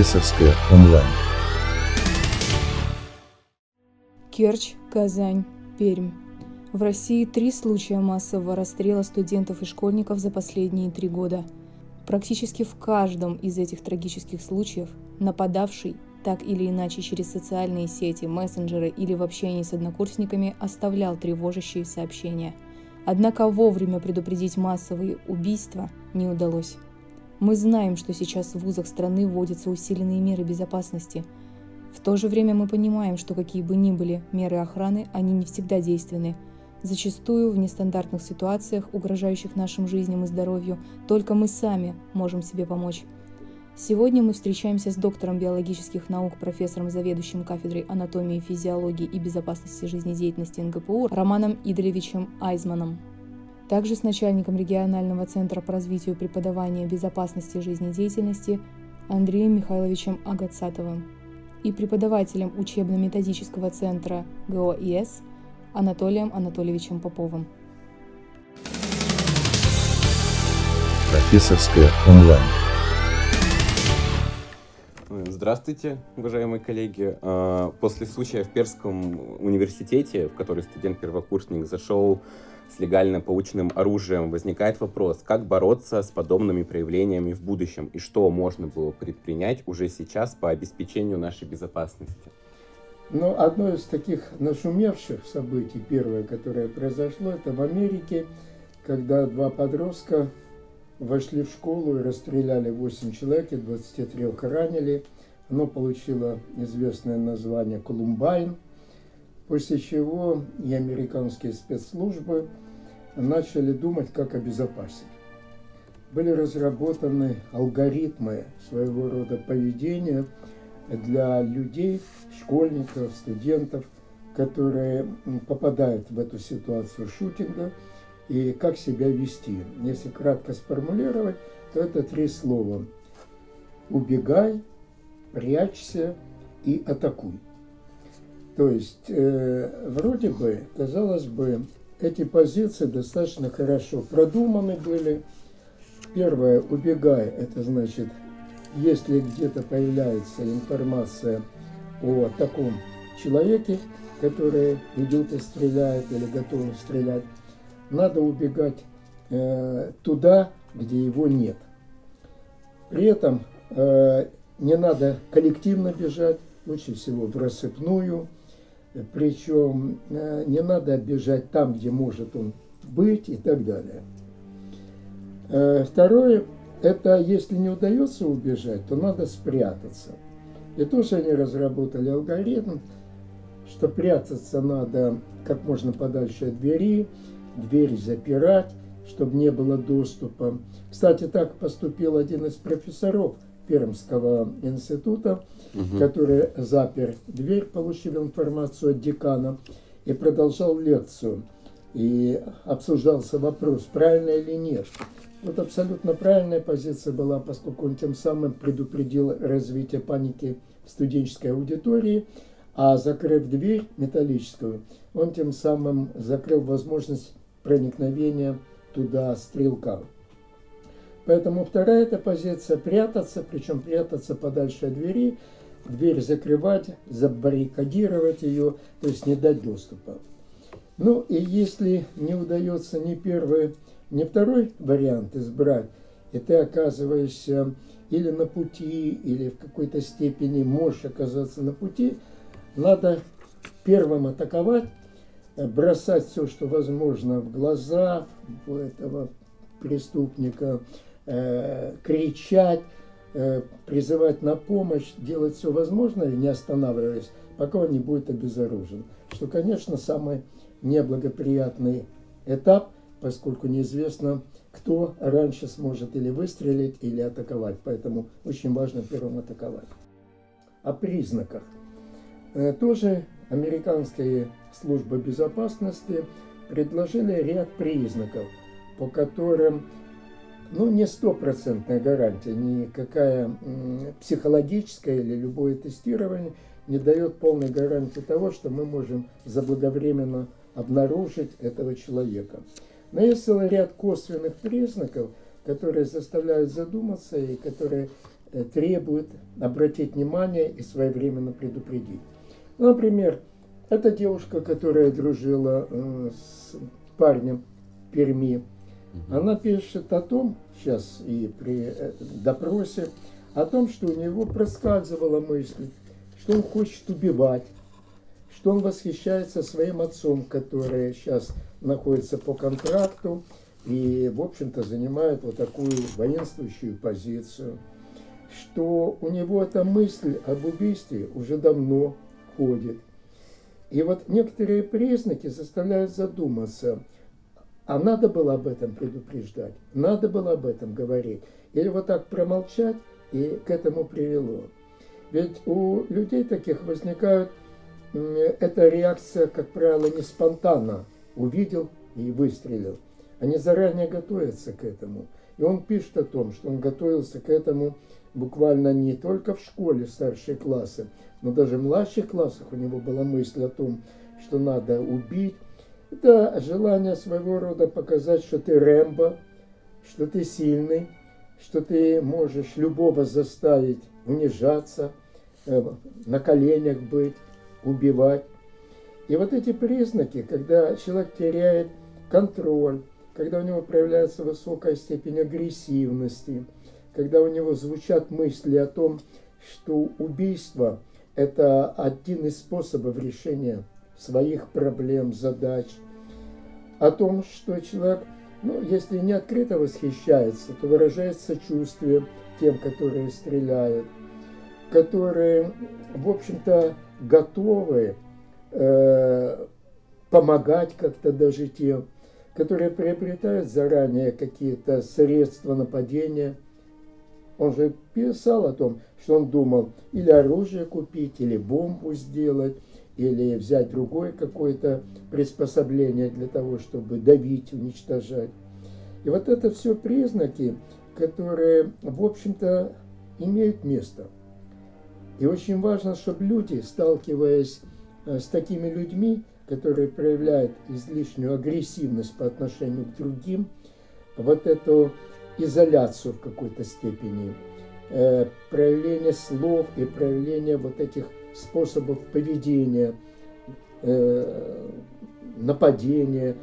Профессорская онлайн. Керчь, Казань, Пермь. В России три случая массового расстрела студентов и школьников за последние три года. Практически в каждом из этих трагических случаев нападавший так или иначе через социальные сети, мессенджеры или в общении с однокурсниками оставлял тревожащие сообщения. Однако вовремя предупредить массовые убийства не удалось. Мы знаем, что сейчас в вузах страны вводятся усиленные меры безопасности. В то же время мы понимаем, что какие бы ни были меры охраны, они не всегда действенны. Зачастую в нестандартных ситуациях, угрожающих нашим жизням и здоровью, только мы сами можем себе помочь. Сегодня мы встречаемся с доктором биологических наук, профессором, заведующим кафедрой анатомии, физиологии и безопасности жизнедеятельности НГПУ Романом Идолевичем Айзманом. Также с начальником регионального центра по развитию преподавания безопасности жизнедеятельности Андреем Михайловичем Агацатовым и преподавателем учебно-методического центра ГОИС Анатолием Анатольевичем Поповым. Профессорская онлайн. Здравствуйте, уважаемые коллеги. А, после случая в Перском университете, в который студент-первокурсник зашел с легально полученным оружием, возникает вопрос, как бороться с подобными проявлениями в будущем и что можно было предпринять уже сейчас по обеспечению нашей безопасности. Ну, одно из таких нашумевших событий, первое, которое произошло, это в Америке, когда два подростка вошли в школу и расстреляли 8 человек и 23 ранили – оно получило известное название «Колумбайн», после чего и американские спецслужбы начали думать, как обезопасить. Были разработаны алгоритмы своего рода поведения для людей, школьников, студентов, которые попадают в эту ситуацию шутинга и как себя вести. Если кратко сформулировать, то это три слова. Убегай, прячься и атакуй. То есть, э, вроде бы, казалось бы, эти позиции достаточно хорошо продуманы были. Первое, убегай, это значит, если где-то появляется информация о таком человеке, который идет и стреляет или готов стрелять, надо убегать э, туда, где его нет. При этом э, не надо коллективно бежать, лучше всего в рассыпную. Причем э, не надо бежать там, где может он быть и так далее. Э, второе, это если не удается убежать, то надо спрятаться. И тоже они разработали алгоритм, что прятаться надо как можно подальше от двери, дверь запирать, чтобы не было доступа. Кстати, так поступил один из профессоров – Пермского института, угу. который запер дверь, получил информацию от декана и продолжал лекцию. И обсуждался вопрос, правильно или нет. Вот абсолютно правильная позиция была, поскольку он тем самым предупредил развитие паники в студенческой аудитории, а закрыв дверь металлическую, он тем самым закрыл возможность проникновения туда стрелка. Поэтому вторая эта позиция – прятаться, причем прятаться подальше от двери, дверь закрывать, забаррикадировать ее, то есть не дать доступа. Ну и если не удается ни первый, ни второй вариант избрать, и ты оказываешься или на пути, или в какой-то степени можешь оказаться на пути, надо первым атаковать, бросать все, что возможно в глаза этого преступника, э, кричать, э, призывать на помощь, делать все возможное, не останавливаясь, пока он не будет обезоружен. Что, конечно, самый неблагоприятный этап, поскольку неизвестно, кто раньше сможет или выстрелить, или атаковать. Поэтому очень важно первым атаковать. О признаках. Э, тоже американская служба безопасности предложили ряд признаков, по которым ну, не стопроцентная гарантия, никакая психологическая или любое тестирование не дает полной гарантии того, что мы можем заблаговременно обнаружить этого человека. Но есть целый ряд косвенных признаков, которые заставляют задуматься и которые э, требует обратить внимание и своевременно предупредить. Например, эта девушка, которая дружила э, с парнем в Перми, она пишет о том, сейчас и при э, допросе, о том, что у него проскальзывала мысль, что он хочет убивать, что он восхищается своим отцом, который сейчас находится по контракту и, в общем-то, занимает вот такую воинствующую позицию, что у него эта мысль об убийстве уже давно ходит. И вот некоторые признаки заставляют задуматься, а надо было об этом предупреждать, надо было об этом говорить, или вот так промолчать, и к этому привело. Ведь у людей таких возникают, эта реакция, как правило, не спонтанно, увидел и выстрелил. Они заранее готовятся к этому. И он пишет о том, что он готовился к этому буквально не только в школе старшие классы, но даже в младших классах у него была мысль о том, что надо убить. Это желание своего рода показать, что ты Рэмбо, что ты сильный, что ты можешь любого заставить унижаться, э, на коленях быть, убивать. И вот эти признаки, когда человек теряет контроль, когда у него проявляется высокая степень агрессивности, когда у него звучат мысли о том, что убийство – это один из способов решения своих проблем, задач, о том, что человек, ну, если не открыто восхищается, то выражает сочувствие тем, которые стреляют, которые, в общем-то, готовы э, помогать как-то даже тем, которые приобретают заранее какие-то средства нападения. Он же писал о том, что он думал или оружие купить, или бомбу сделать, или взять другое какое-то приспособление для того, чтобы давить, уничтожать. И вот это все признаки, которые, в общем-то, имеют место. И очень важно, чтобы люди, сталкиваясь э, с такими людьми, которые проявляют излишнюю агрессивность по отношению к другим, вот эту изоляцию в какой-то степени, э, проявление слов и проявление вот этих способов поведения, э, нападения,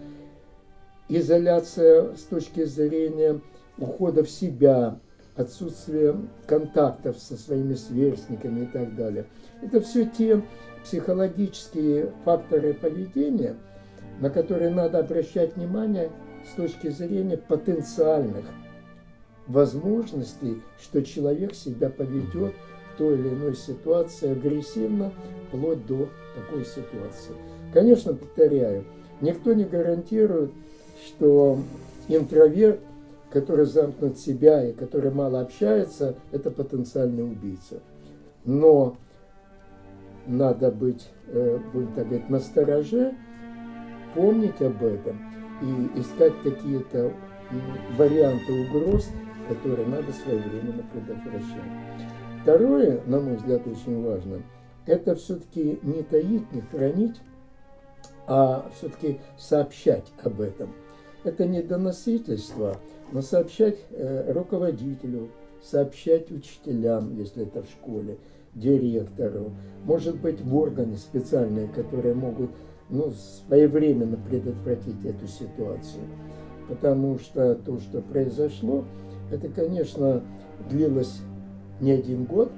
изоляция с точки зрения ухода в себя, отсутствие контактов со своими сверстниками и так далее. Это все те психологические факторы поведения, на которые надо обращать внимание с точки зрения потенциальных возможностей, что человек себя поведет той или иной ситуации агрессивно, вплоть до такой ситуации. Конечно, повторяю, никто не гарантирует, что интроверт, который замкнут себя и который мало общается, это потенциальный убийца. Но надо быть, э, будем так говорить, настороже, помнить об этом и искать какие-то варианты угроз, которые надо своевременно предотвращать. Второе, на мой взгляд, очень важно, это все-таки не таить, не хранить, а все-таки сообщать об этом. Это не доносительство, но сообщать э, руководителю, сообщать учителям, если это в школе, директору, может быть в органы специальные, которые могут ну, своевременно предотвратить эту ситуацию. Потому что то, что произошло, это, конечно, длилось не один год,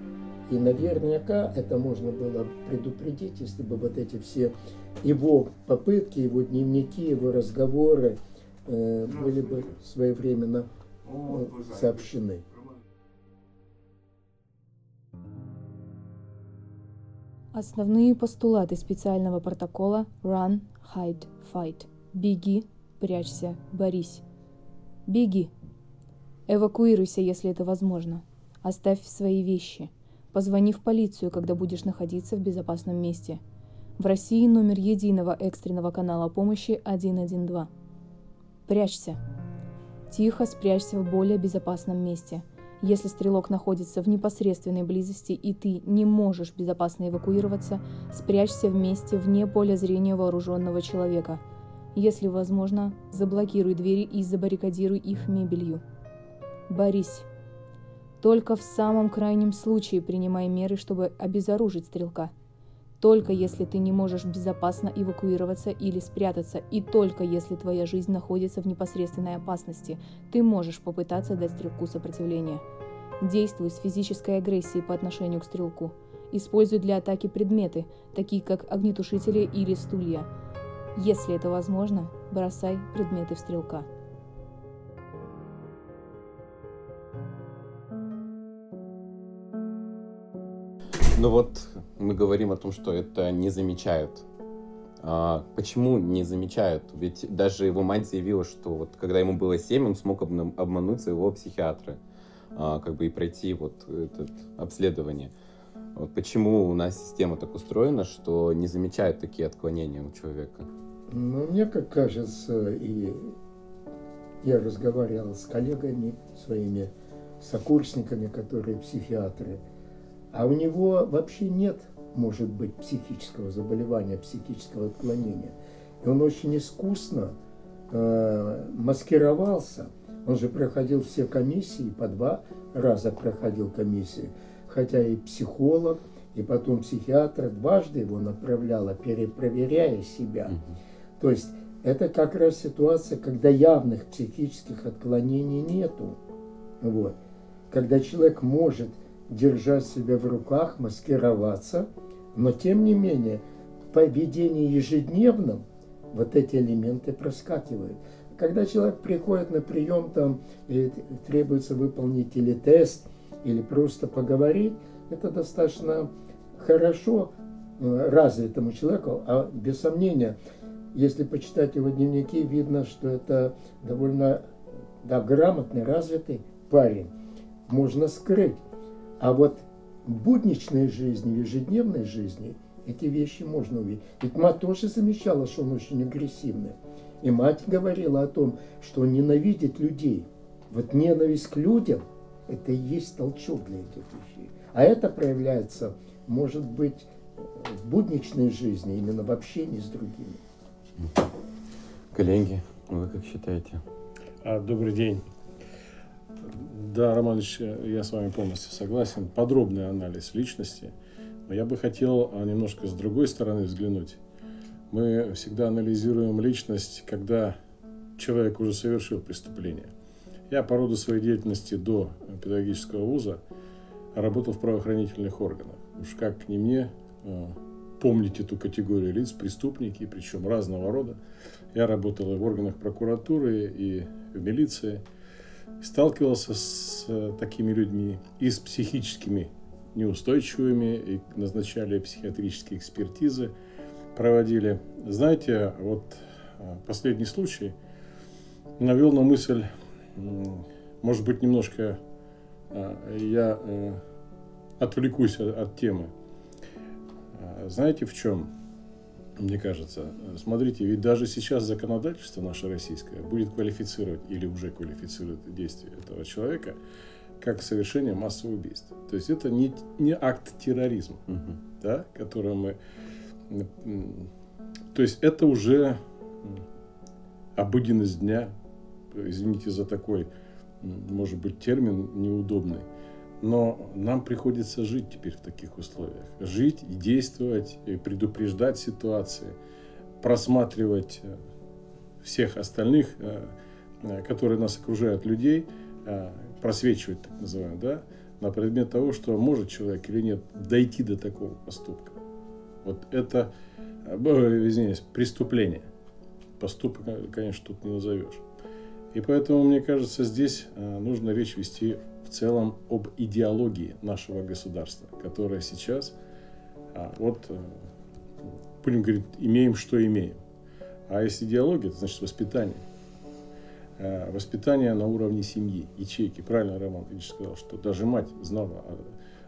и наверняка это можно было предупредить, если бы вот эти все его попытки, его дневники, его разговоры э, были бы своевременно э, сообщены. Основные постулаты специального протокола Run, Hide, Fight. Беги, прячься, борись. Беги. Эвакуируйся, если это возможно. Оставь свои вещи. Позвони в полицию, когда будешь находиться в безопасном месте. В России номер единого экстренного канала помощи 112. Прячься. Тихо спрячься в более безопасном месте – если стрелок находится в непосредственной близости и ты не можешь безопасно эвакуироваться, спрячься вместе вне поля зрения вооруженного человека. Если возможно, заблокируй двери и забаррикадируй их мебелью. Борись. Только в самом крайнем случае принимай меры, чтобы обезоружить стрелка. Только если ты не можешь безопасно эвакуироваться или спрятаться, и только если твоя жизнь находится в непосредственной опасности, ты можешь попытаться дать стрелку сопротивление. Действуй с физической агрессией по отношению к стрелку. Используй для атаки предметы, такие как огнетушители или стулья. Если это возможно, бросай предметы в стрелка. Ну вот мы говорим о том, что это не замечают. А почему не замечают? Ведь даже его мать заявила, что вот когда ему было 7, он смог обмануть своего психиатра, а, как бы и пройти вот это обследование. Вот почему у нас система так устроена, что не замечают такие отклонения у человека? Ну, мне как кажется, и я разговаривал с коллегами своими, сокурсниками, которые психиатры, а у него вообще нет, может быть, психического заболевания, психического отклонения. И он очень искусно э, маскировался. Он же проходил все комиссии, по два раза проходил комиссии. Хотя и психолог, и потом психиатр дважды его направляла, перепроверяя себя. Угу. То есть это как раз ситуация, когда явных психических отклонений нету. Вот. Когда человек может держать себя в руках, маскироваться, но тем не менее в поведении ежедневном вот эти элементы проскакивают. Когда человек приходит на прием, там требуется выполнить или тест, или просто поговорить, это достаточно хорошо э, развитому человеку, а без сомнения, если почитать его дневники, видно, что это довольно да, грамотный, развитый парень. Можно скрыть. А вот в будничной жизни, в ежедневной жизни эти вещи можно увидеть. Ведь мать тоже замечала, что он очень агрессивный. И мать говорила о том, что он ненавидит людей. Вот ненависть к людям – это и есть толчок для этих вещей. А это проявляется, может быть, в будничной жизни, именно в общении с другими. Коллеги, вы как считаете? А, добрый день. Да, Романович, я с вами полностью согласен. Подробный анализ личности. Но я бы хотел а, немножко с другой стороны взглянуть. Мы всегда анализируем личность, когда человек уже совершил преступление. Я по роду своей деятельности до педагогического вуза работал в правоохранительных органах. Уж как не мне а, помнить эту категорию лиц, преступники, причем разного рода. Я работал и в органах прокуратуры, и в милиции. Сталкивался с э, такими людьми и с психическими неустойчивыми, и назначали психиатрические экспертизы, проводили. Знаете, вот э, последний случай навел на мысль, может быть, немножко э, я отвлекусь от темы. Знаете, в чем? Мне кажется. Смотрите, ведь даже сейчас законодательство наше российское будет квалифицировать или уже квалифицирует действия этого человека как совершение массового убийства. То есть это не, не акт терроризма, угу. да, который мы... То есть это уже обыденность дня, извините за такой, может быть, термин неудобный, но нам приходится жить теперь в таких условиях. Жить и действовать, и предупреждать ситуации, просматривать э, всех остальных, э, э, которые нас окружают, людей, просвечивать, так называемое, да, на предмет того, что может человек или нет дойти до такого поступка. Вот это, извиняюсь, преступление. Поступок, конечно, тут не назовешь. И поэтому, мне кажется, здесь нужно речь вести в целом об идеологии нашего государства, которая сейчас, а, вот, э, будем говорить, имеем, что имеем. А если идеология, это значит воспитание. Э, воспитание на уровне семьи, ячейки. Правильно Роман Ильич сказал, что даже мать знала. А,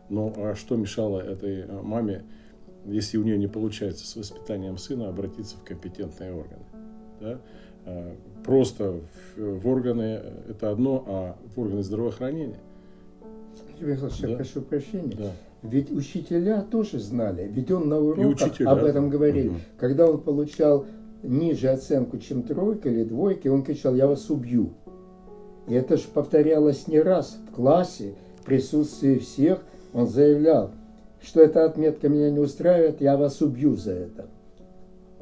но а что мешало этой э, маме, если у нее не получается с воспитанием сына, обратиться в компетентные органы? Да? Просто в органы это одно, а в органы здравоохранения Михайлович, да? я прошу прощения. Да. Ведь учителя тоже знали, ведь он на уроках учителя, об этом говорил. Угу. Когда он получал ниже оценку, чем тройка или двойки, он кричал, я вас убью. И это же повторялось не раз в классе, в присутствии всех он заявлял, что эта отметка меня не устраивает, я вас убью за это.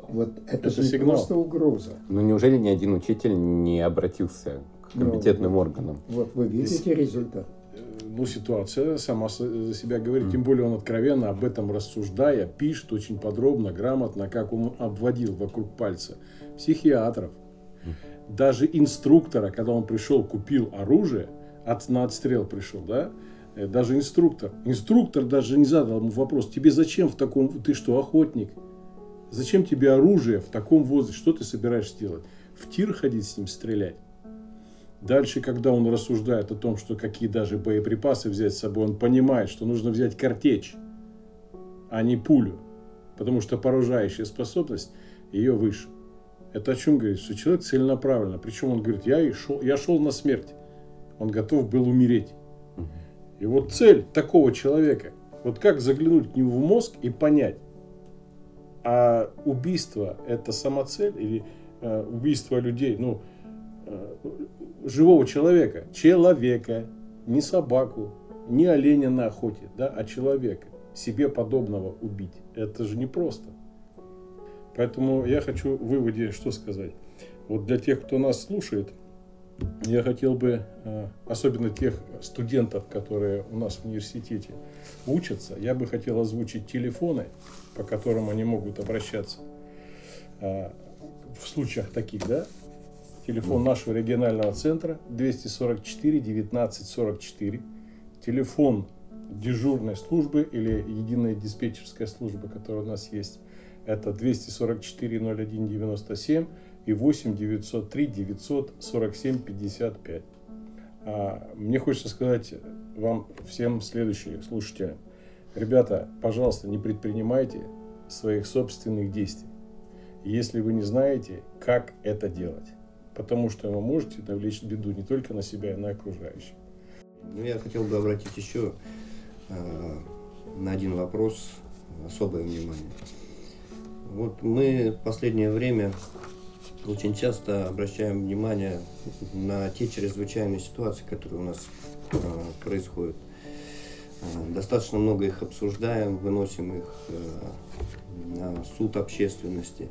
Вот это, Это же сигнал. просто угроза. Ну неужели ни один учитель не обратился к Ну, компетентным органам? Вот вы видите результат. Ну, ситуация сама за себя говорит. Тем более он откровенно об этом рассуждая, пишет очень подробно, грамотно, как он обводил вокруг пальца психиатров, даже инструктора, когда он пришел, купил оружие, от, на отстрел пришел, да, э, даже инструктор. Инструктор даже не задал ему вопрос, тебе зачем в таком, ты что, охотник? Зачем тебе оружие в таком возрасте? Что ты собираешься делать? В тир ходить с ним стрелять? Дальше, когда он рассуждает о том, что какие даже боеприпасы взять с собой, он понимает, что нужно взять картечь, а не пулю. Потому что поражающая способность ее выше. Это о чем говорит? Что человек целенаправленно. Причем он говорит, я, шел, я шел на смерть. Он готов был умереть. И вот цель такого человека, вот как заглянуть к нему в мозг и понять, а убийство это самоцель или э, убийство людей, ну, э, живого человека, человека, не собаку, не оленя на охоте, да, а человека, себе подобного убить. Это же непросто. Поэтому я хочу в выводе что сказать. Вот для тех, кто нас слушает, я хотел бы, э, особенно тех студентов, которые у нас в университете учатся, я бы хотел озвучить телефоны, по которым они могут обращаться э, в случаях таких, да, Телефон нашего регионального центра 244 19 44. Телефон дежурной службы или единая диспетчерская служба, которая у нас есть, это 244 01 97 и 8 903 947 55. А, мне хочется сказать вам всем следующее, слушайте, ребята, пожалуйста, не предпринимайте своих собственных действий, если вы не знаете, как это делать потому что вы можете навлечь беду не только на себя, и на окружающих. Ну, я хотел бы обратить еще э, на один вопрос особое внимание. Вот мы в последнее время очень часто обращаем внимание на те чрезвычайные ситуации, которые у нас э, происходят. Э, достаточно много их обсуждаем, выносим их э, на суд общественности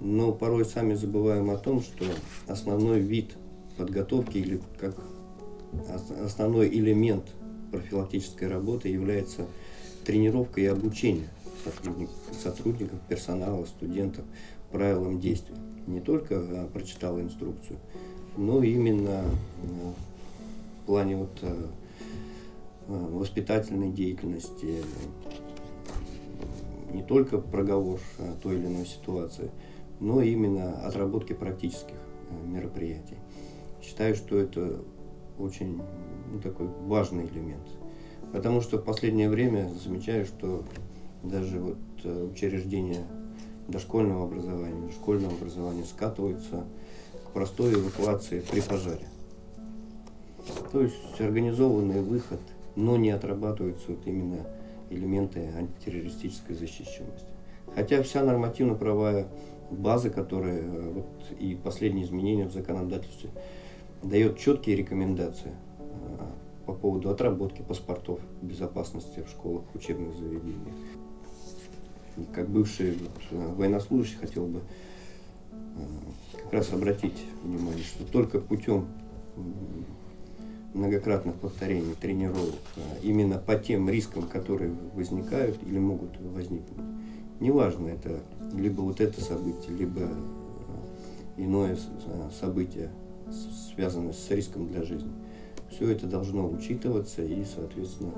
но порой сами забываем о том, что основной вид подготовки или как основной элемент профилактической работы является тренировка и обучение сотрудник, сотрудников, персонала, студентов правилам действий. Не только а, прочитал инструкцию, но именно а, в плане вот, а, воспитательной деятельности, не только проговор той или иной ситуации, но именно отработки практических э, мероприятий. Считаю, что это очень ну, такой важный элемент. Потому что в последнее время замечаю, что даже вот э, учреждения дошкольного образования, школьного образования скатываются к простой эвакуации при пожаре. То есть организованный выход, но не отрабатываются вот именно элементы антитеррористической защищенности. Хотя вся нормативно-правовая база, которая вот, и последние изменения в законодательстве дает четкие рекомендации по поводу отработки паспортов безопасности в школах, учебных заведениях. Как бывший вот, военнослужащий хотел бы как раз обратить внимание, что только путем многократных повторений, тренировок, именно по тем рискам, которые возникают или могут возникнуть, неважно, это либо вот это событие, либо иное событие, связанное с риском для жизни. Все это должно учитываться и, соответственно,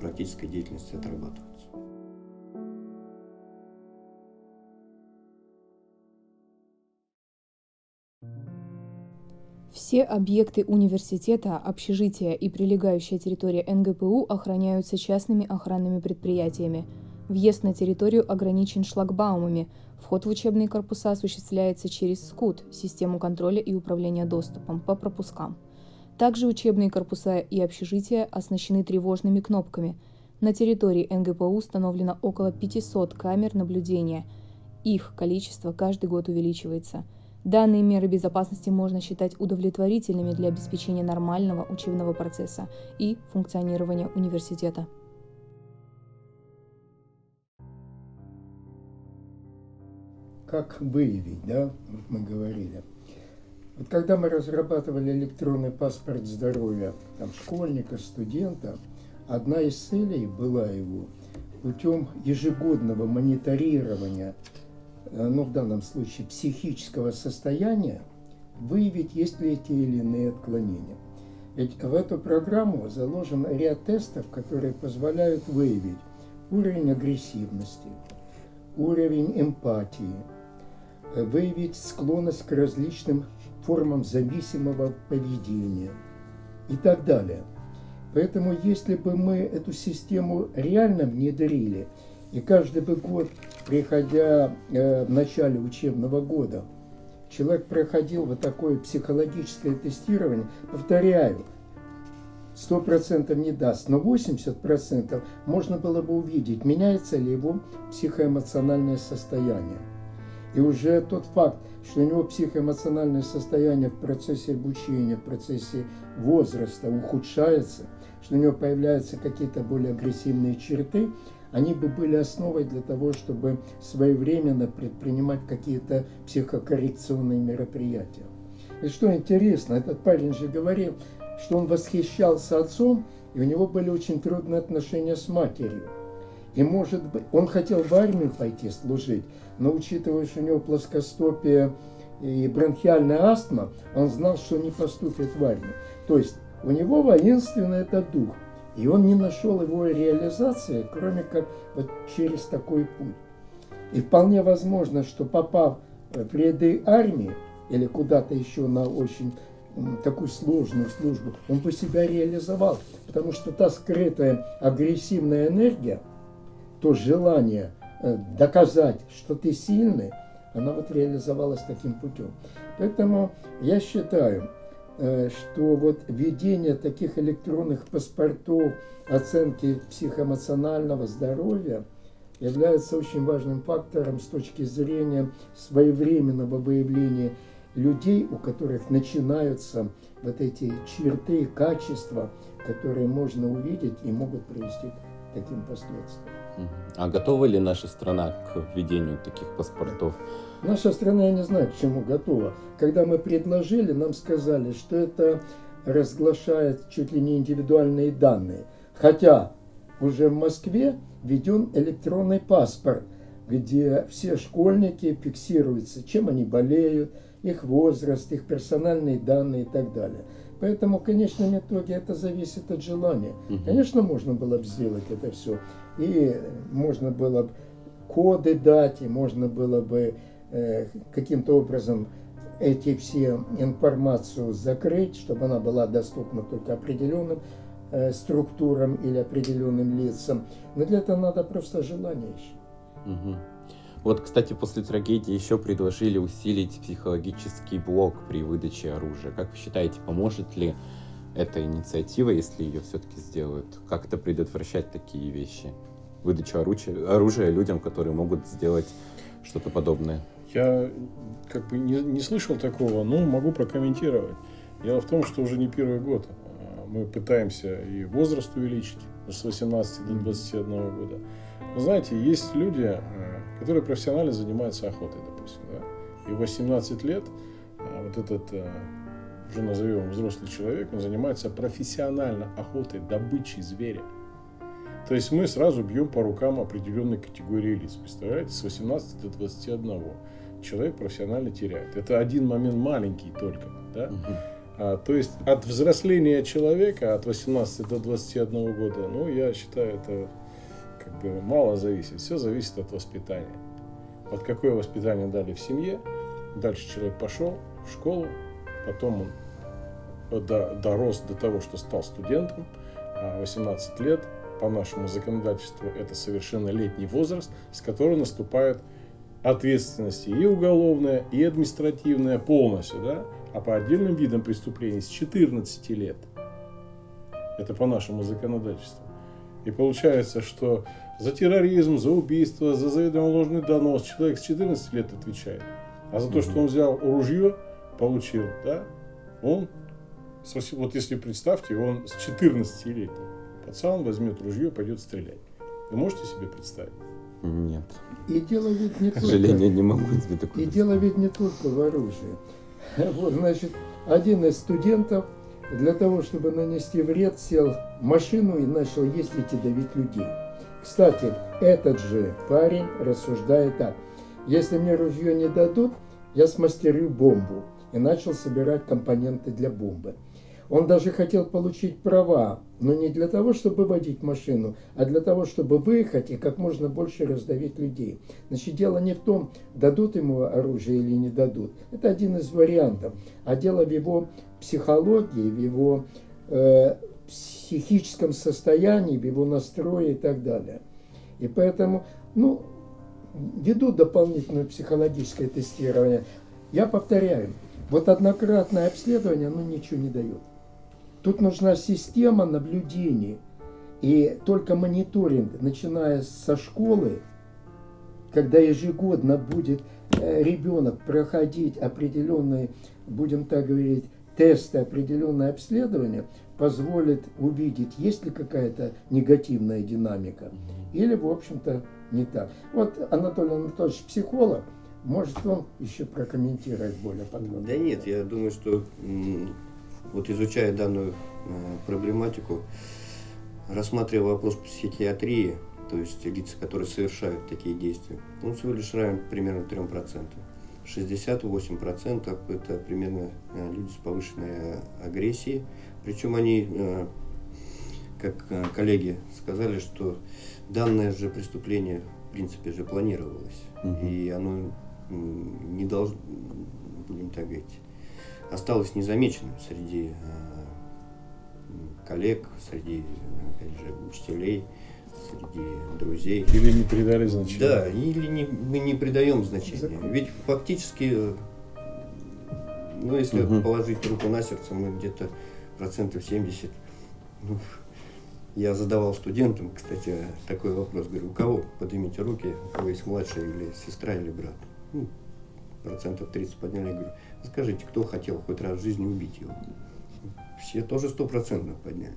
практической деятельности отрабатываться. Все объекты университета, общежития и прилегающая территория НГПУ охраняются частными охранными предприятиями. Въезд на территорию ограничен шлагбаумами. Вход в учебные корпуса осуществляется через СКУТ – систему контроля и управления доступом по пропускам. Также учебные корпуса и общежития оснащены тревожными кнопками. На территории НГПУ установлено около 500 камер наблюдения. Их количество каждый год увеличивается. Данные меры безопасности можно считать удовлетворительными для обеспечения нормального учебного процесса и функционирования университета. Как выявить, да, вот мы говорили. Вот когда мы разрабатывали электронный паспорт здоровья там, школьника, студента, одна из целей была его путем ежегодного мониторирования, э, ну в данном случае психического состояния, выявить, есть ли те или иные отклонения. Ведь в эту программу заложен ряд тестов, которые позволяют выявить уровень агрессивности, уровень эмпатии, выявить склонность к различным формам зависимого поведения и так далее – Поэтому если бы мы эту систему реально внедрили, и каждый бы год, приходя э, в начале учебного года, человек проходил вот такое психологическое тестирование, повторяю, сто процентов не даст, но 80% можно было бы увидеть, меняется ли его психоэмоциональное состояние. И уже тот факт, что у него психоэмоциональное состояние в процессе обучения, в процессе возраста ухудшается, что у него появляются какие-то более агрессивные черты, они бы были основой для того, чтобы своевременно предпринимать какие-то психокоррекционные мероприятия. И что интересно, этот парень же говорил, что он восхищался отцом, и у него были очень трудные отношения с матерью. И, может быть, он хотел в армию пойти служить, но учитывая, что у него плоскостопие и бронхиальная астма, он знал, что не поступит в армию. То есть у него воинственный этот дух, и он не нашел его реализации, кроме как вот через такой путь. И вполне возможно, что попав в ряды армии или куда-то еще на очень такую сложную службу, он бы себя реализовал, потому что та скрытая агрессивная энергия, то желание э, доказать, что ты сильный, она вот реализовалась таким путем. Поэтому я считаю, Э, что вот введение таких электронных паспортов оценки психоэмоционального здоровья является очень важным фактором с точки зрения своевременного выявления людей, у которых начинаются вот эти черты, качества, которые можно увидеть и могут привести к таким последствиям. А готова ли наша страна к введению таких паспортов? Наша страна, я не знаю, к чему готова. Когда мы предложили, нам сказали, что это разглашает чуть ли не индивидуальные данные. Хотя уже в Москве введен электронный паспорт, где все школьники фиксируются, чем они болеют, их возраст, их персональные данные и так далее. Поэтому в конечном итоге это зависит от желания. Конечно, можно было бы сделать это все и можно было бы коды дать, и можно было бы э, каким-то образом эти все информацию закрыть, чтобы она была доступна только определенным э, структурам или определенным лицам. Но для этого надо просто желание еще. Угу. Вот, кстати, после трагедии еще предложили усилить психологический блок при выдаче оружия. Как вы считаете, поможет ли эта инициатива, если ее все-таки сделают, как-то предотвращать такие вещи? Выдачу оружия, оружия людям, которые могут сделать что-то подобное. Я как бы не, не слышал такого, но могу прокомментировать. Дело в том, что уже не первый год а, мы пытаемся и возраст увеличить с 18 до 21 года. Но знаете, есть люди, а, которые профессионально занимаются охотой, допустим, да, и в 18 лет а, вот этот уже назовем взрослый человек, он занимается профессионально охотой, добычей зверя. То есть мы сразу бьем по рукам определенной категории лиц. Представляете, с 18 до 21 человек профессионально теряет. Это один момент маленький только. Да? Угу. А, то есть от взросления человека от 18 до 21 года, ну, я считаю, это как бы мало зависит. Все зависит от воспитания. Вот какое воспитание дали в семье, дальше человек пошел в школу, потом он дорос до того, что стал студентом, 18 а лет, по нашему законодательству, это совершеннолетний возраст, с которого наступает ответственность и уголовная, и административная полностью, да? а по отдельным видам преступлений с 14 лет. Это по нашему законодательству. И получается, что за терроризм, за убийство, за заведомо ложный донос человек с 14 лет отвечает. А за то, что он взял ружье, получил, да, он, вот если представьте, он с 14-летний пацан возьмет ружье и пойдет стрелять. Вы можете себе представить? Нет. И дело ведь не К сожалению, только... не могу себе такое И дело ведь не только в оружии. Вот, значит, один из студентов для того, чтобы нанести вред, сел в машину и начал ездить и давить людей. Кстати, этот же парень рассуждает так. Если мне ружье не дадут, я смастерю бомбу. И начал собирать компоненты для бомбы. Он даже хотел получить права, но не для того, чтобы водить машину, а для того, чтобы выехать и как можно больше раздавить людей. Значит, дело не в том, дадут ему оружие или не дадут. Это один из вариантов. А дело в его психологии, в его э, психическом состоянии, в его настрое и так далее. И поэтому, ну, веду дополнительное психологическое тестирование. Я повторяю, вот однократное обследование, оно ничего не дает. Тут нужна система наблюдений. И только мониторинг, начиная со школы, когда ежегодно будет э, ребенок проходить определенные, будем так говорить, тесты, определенное обследование, позволит увидеть, есть ли какая-то негативная динамика, или, в общем-то, не так. Вот Анатолий Анатольевич психолог, может он еще прокомментировать более подробно? Да нет, я думаю, что вот изучая данную э, проблематику, рассматривая вопрос психиатрии, то есть лица, которые совершают такие действия, он всего лишь равен примерно 3%. 68% это примерно э, люди с повышенной агрессией. Причем они, э, как коллеги сказали, что данное же преступление в принципе же планировалось. Угу. И оно не должно, будем так говорить, осталось незамеченным среди э, коллег, среди, опять же, учителей, среди друзей. Или не придали значения. Да, или не, мы не придаем значения. Ведь фактически, ну, если угу. положить руку на сердце, мы где-то процентов 70, ну, я задавал студентам, кстати, такой вопрос, говорю, у кого поднимите руки, у кого есть младшая или сестра или брат? Ну, процентов 30 подняли, говорю, скажите, кто хотел хоть раз в жизни убить его? Все тоже стопроцентно подняли.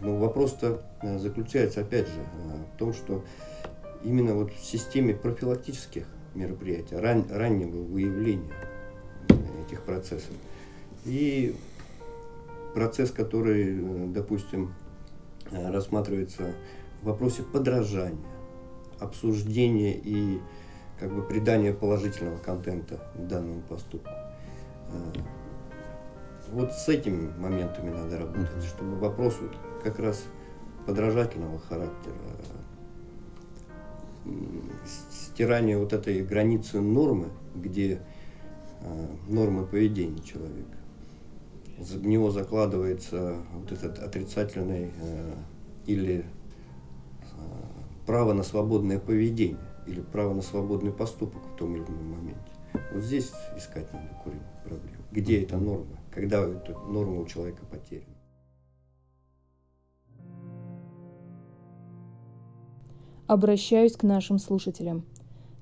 Но вопрос-то э, заключается, опять же, э, в том, что именно вот в системе профилактических мероприятий, ран, раннего выявления э, этих процессов. И процесс, который, допустим, рассматривается в вопросе подражания, обсуждения и как бы придание положительного контента данному поступку. Э, вот с этими моментами надо работать, mm-hmm. чтобы вопрос вот как раз подражательного характера, стирание вот этой границы нормы, где э, нормы поведения человека. В него закладывается вот этот отрицательный э, или право на свободное поведение или право на свободный поступок в том или ином моменте. Вот здесь искать надо корень проблем. Где эта норма? Когда эта норма у человека потеряна? Обращаюсь к нашим слушателям.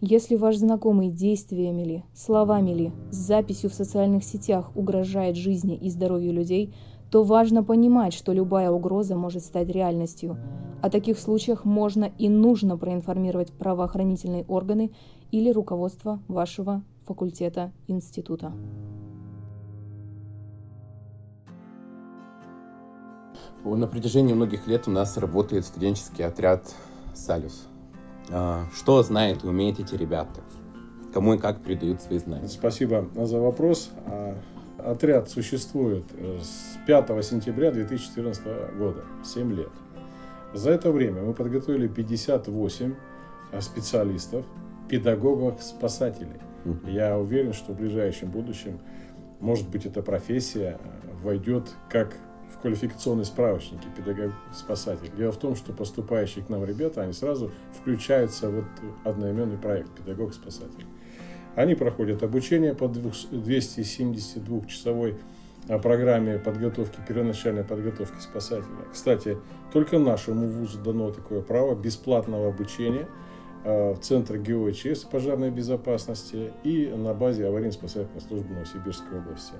Если ваш знакомый действиями ли, словами ли, с записью в социальных сетях угрожает жизни и здоровью людей – то важно понимать, что любая угроза может стать реальностью. О таких случаях можно и нужно проинформировать правоохранительные органы или руководство вашего факультета института. На протяжении многих лет у нас работает студенческий отряд «Салюс». А, что знают и умеют эти ребята? Кому и как передают свои знания? Спасибо за вопрос. А, отряд существует э, с 5 сентября 2014 года, 7 лет. За это время мы подготовили 58 э, специалистов, педагогов, спасателей. Я уверен, что в ближайшем будущем, может быть, эта профессия э, войдет как в квалификационные справочники педагог-спасатель. Дело в том, что поступающие к нам ребята, они сразу включаются в одноименный проект педагог-спасатель. Они проходят обучение по 272-часовой а, программе подготовки, первоначальной подготовки спасателя. Кстати, только нашему вузу дано такое право бесплатного обучения в Центр ГОЧС пожарной безопасности и на базе аварийно-спасательной службы Новосибирской области.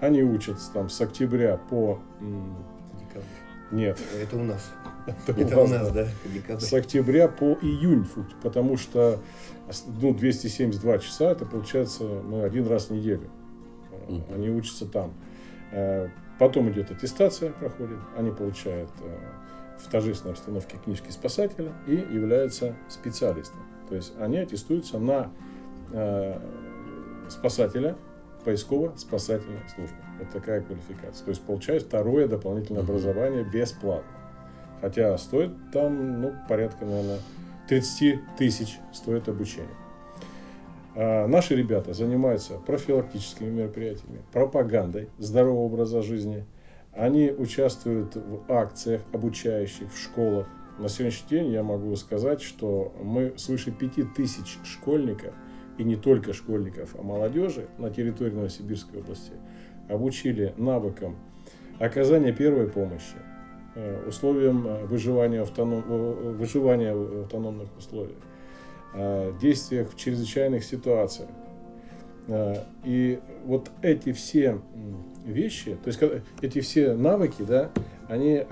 Они учатся там с октября по... м, Нет, Это у нас. это Это у вас, нас, да. Декабрь. С октября по июнь, потому что ну, 272 часа, это получается мы один раз в неделю. Э, Мгм. Они учатся там. Э, Потом идет аттестация, проходит, они получают э, в торжественной обстановке книжки спасателя и являются специалистом. То есть они аттестуются на э, спасателя поисково-спасательной службы. Вот такая квалификация. То есть получают второе дополнительное образование бесплатно. Хотя стоит там, ну, порядка, наверное, 30 тысяч стоит обучение. А наши ребята занимаются профилактическими мероприятиями, пропагандой здорового образа жизни. Они участвуют в акциях обучающих в школах. На сегодняшний день я могу сказать, что мы свыше 5000 школьников, и не только школьников, а молодежи на территории Новосибирской области обучили навыкам оказания первой помощи, э, условиям э, выживания, автоном- э, выживания в автономных условиях, действиях в чрезвычайных ситуациях. И вот эти все вещи, то есть эти все навыки, да, они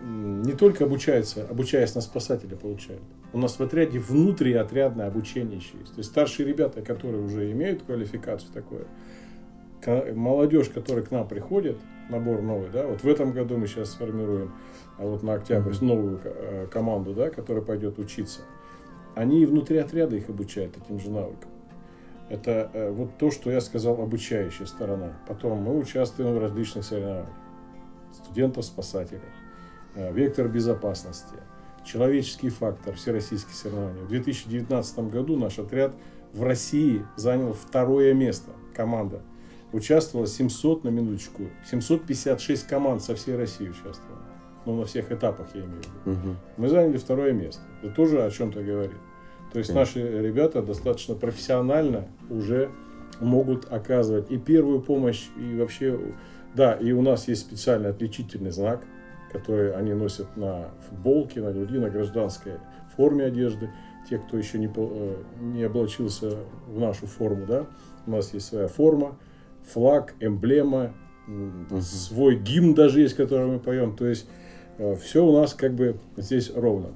м, не только обучаются, обучаясь на спасателя получают. У нас в отряде внутриотрядное обучение еще есть. То есть старшие ребята, которые уже имеют квалификацию такое, молодежь, которая к нам приходит, набор новый, да, вот в этом году мы сейчас сформируем, а вот на октябрь новую э, команду, да, которая пойдет учиться. Они и внутри отряда их обучают этим же навыкам. Это э, вот то, что я сказал, обучающая сторона. Потом мы участвуем в различных соревнованиях. Студентов-спасателей, э, вектор безопасности, человеческий фактор, всероссийские соревнования. В 2019 году наш отряд в России занял второе место, команда. Участвовало 700, на минуточку, 756 команд со всей России участвовало. Ну, на всех этапах я имею в виду. Мгм. Мы заняли второе место. Это тоже о чем-то говорит. То есть наши ребята достаточно профессионально уже могут оказывать и первую помощь, и вообще, да, и у нас есть специальный отличительный знак, который они носят на футболке, на груди, на гражданской форме одежды. Те, кто еще не, э, не облачился в нашу форму, да, у нас есть своя форма, флаг, эмблема, Мгм. свой гимн даже есть, который мы поем. То есть все у нас как бы здесь ровно.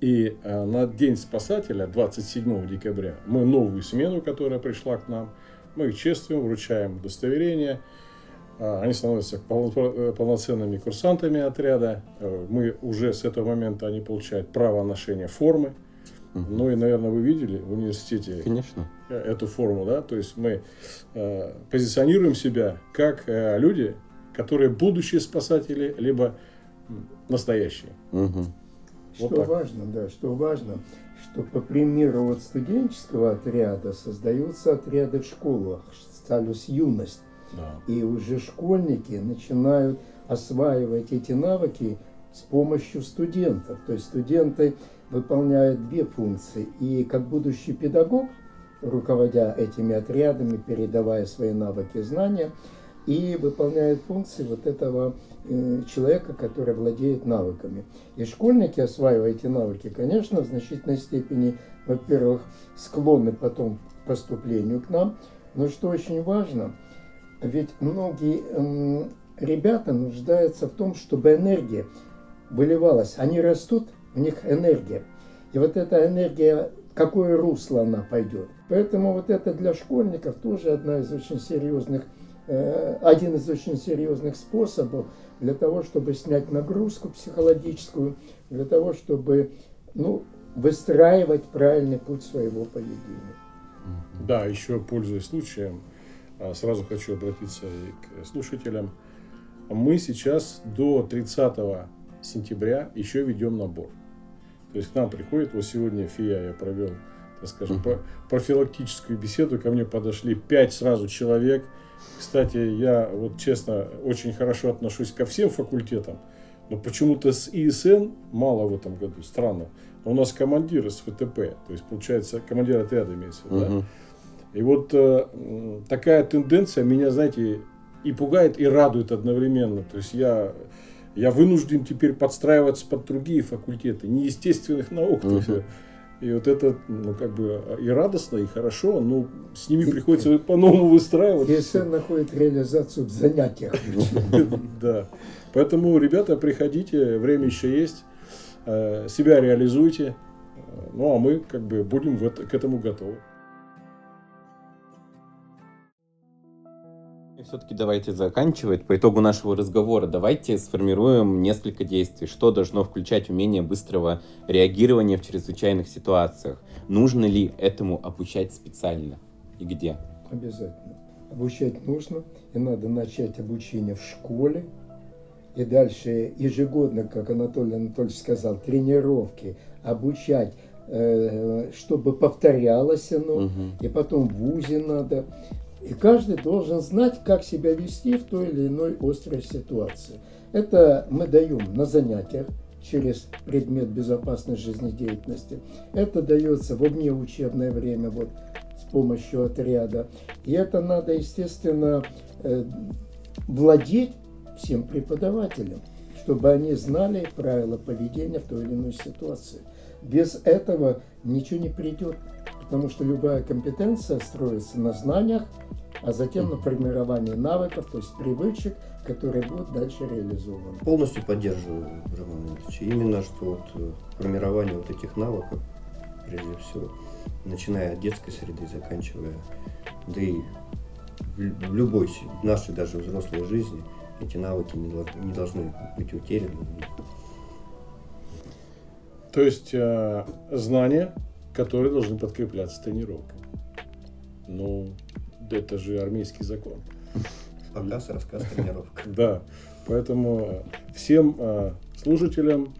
И э, на День спасателя, 27 декабря, мы новую смену, которая пришла к нам, мы их чествуем, вручаем удостоверение. А, Они становятся э, полноценными курсантами отряда. Э, Мы уже с этого момента они получают право ношения формы. Ну и, наверное, вы видели в университете Конечно. э, эту форму, да, то есть мы э, позиционируем себя как э, люди, которые будущие спасатели, либо настоящие. Мгм. Вот Что так. важно, да, что важно, что по примеру вот студенческого отряда создаются отряды в школах, сталюс юность. Да. И уже школьники начинают осваивать эти навыки с помощью студентов. То есть студенты выполняют две функции. И как будущий педагог, руководя этими отрядами, передавая свои навыки и знания, и выполняет функции вот этого э, человека, который владеет навыками. И школьники, осваивая эти навыки, конечно, в значительной степени, во-первых, склонны потом к поступлению к нам, но что очень важно, ведь многие м, ребята нуждаются в том, чтобы энергия выливалась. Они растут, у них энергия. И вот эта энергия, какое русло она пойдет. Поэтому вот это для школьников тоже одна из очень серьезных, один из очень серьезных способов для того, чтобы снять нагрузку психологическую, для того, чтобы ну, выстраивать правильный путь своего поведения. Да, еще пользуясь случаем, а, сразу хочу обратиться и к слушателям. Мы сейчас до 30 сентября еще ведем набор. То есть к нам приходит, вот сегодня ФИА я провел, так скажем, профилактическую беседу, ко мне подошли пять сразу человек. Кстати, я вот честно очень хорошо отношусь ко всем факультетам, но почему-то с ИСН мало в этом году, странно. Но у нас командир из ФТП, то есть получается командир отряда имеется, виду, да? И вот э, такая тенденция меня, знаете, и пугает, и радует одновременно. То есть я Я вынужден теперь подстраиваться под другие факультеты, неестественных наук. Мгм. И вот это, ну, как бы, и радостно, и хорошо, но с ними приходится по-новому выстраивать. Если он находит реализацию в занятиях. Да. Поэтому, ребята, приходите, время еще есть, э, себя реализуйте. Э, Ну, а мы как бы будем к этому готовы. Все-таки давайте заканчивать. По итогу нашего разговора давайте сформируем несколько действий. Что должно включать умение быстрого реагирования в чрезвычайных ситуациях? Нужно ли этому обучать специально? И где? Обязательно. Обучать нужно, и надо начать обучение в школе, и дальше ежегодно, как Анатолий Анатольевич сказал, тренировки, обучать, э, чтобы повторялось оно, Мгм. и потом в ВУЗе надо. И каждый должен знать, как себя вести в той или иной острой ситуации. Это мы даем на занятиях через предмет безопасной жизнедеятельности. Это дается во внеучебное время, вот с помощью отряда. И это надо, естественно, э, владеть всем преподавателям, чтобы они знали правила поведения в той или иной ситуации. Без этого ничего не придет, потому что любая компетенция строится на знаниях, а затем на формировании навыков, то есть привычек, которые будут дальше реализованы. Полностью поддерживаю Романа Ильича. Именно что вот э, формирование вот этих навыков, прежде всего, начиная от детской среды, заканчивая, да и в лю- в любой в нашей даже взрослой жизни эти навыки не, дол- не должны быть утеряны. То есть э, знания, которые должны подкрепляться тренировками. Ну, это же армейский закон. Показ, рассказ, тренировка. Да, поэтому всем э, слушателям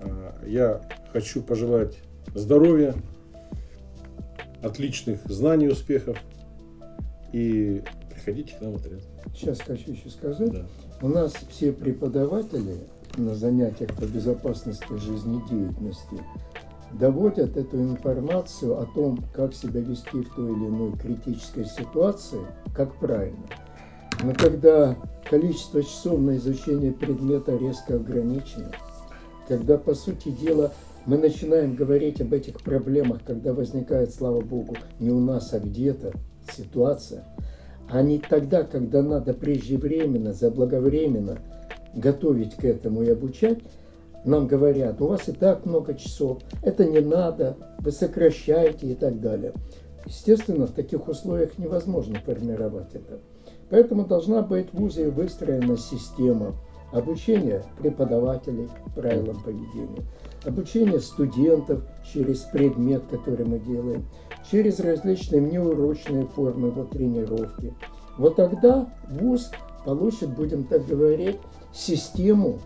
э, я хочу пожелать здоровья, отличных знаний, успехов и приходите к нам в отряд. Сейчас хочу еще сказать, Да. У нас все преподаватели на занятиях по безопасности жизнедеятельности доводят эту информацию о том, как себя вести в той или иной критической ситуации, как правильно. Но когда количество часов на изучение предмета резко ограничено, когда, по сути дела, мы начинаем говорить об этих проблемах, когда возникает, слава богу, не у нас, а где-то ситуация, а не тогда, когда надо преждевременно, заблаговременно готовить к этому и обучать, нам говорят, у вас и так много часов, это не надо, вы сокращаете и так далее. Естественно, в таких условиях невозможно формировать это. Поэтому должна быть в ВУЗе выстроена система обучения преподавателей правилам поведения, обучение студентов через предмет, который мы делаем, через различные внеурочные формы вот, тренировки. Вот тогда ВУЗ получит, будем так говорить, систему,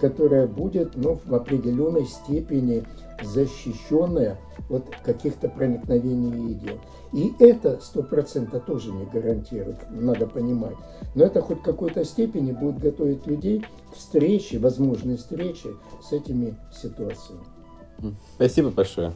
которая будет ну, в определенной степени защищенная от каких-то проникновений идей. И это сто процентов тоже не гарантирует, надо понимать. Но это хоть в какой-то степени будет готовить людей к встрече, возможной встрече с этими ситуациями. Спасибо большое.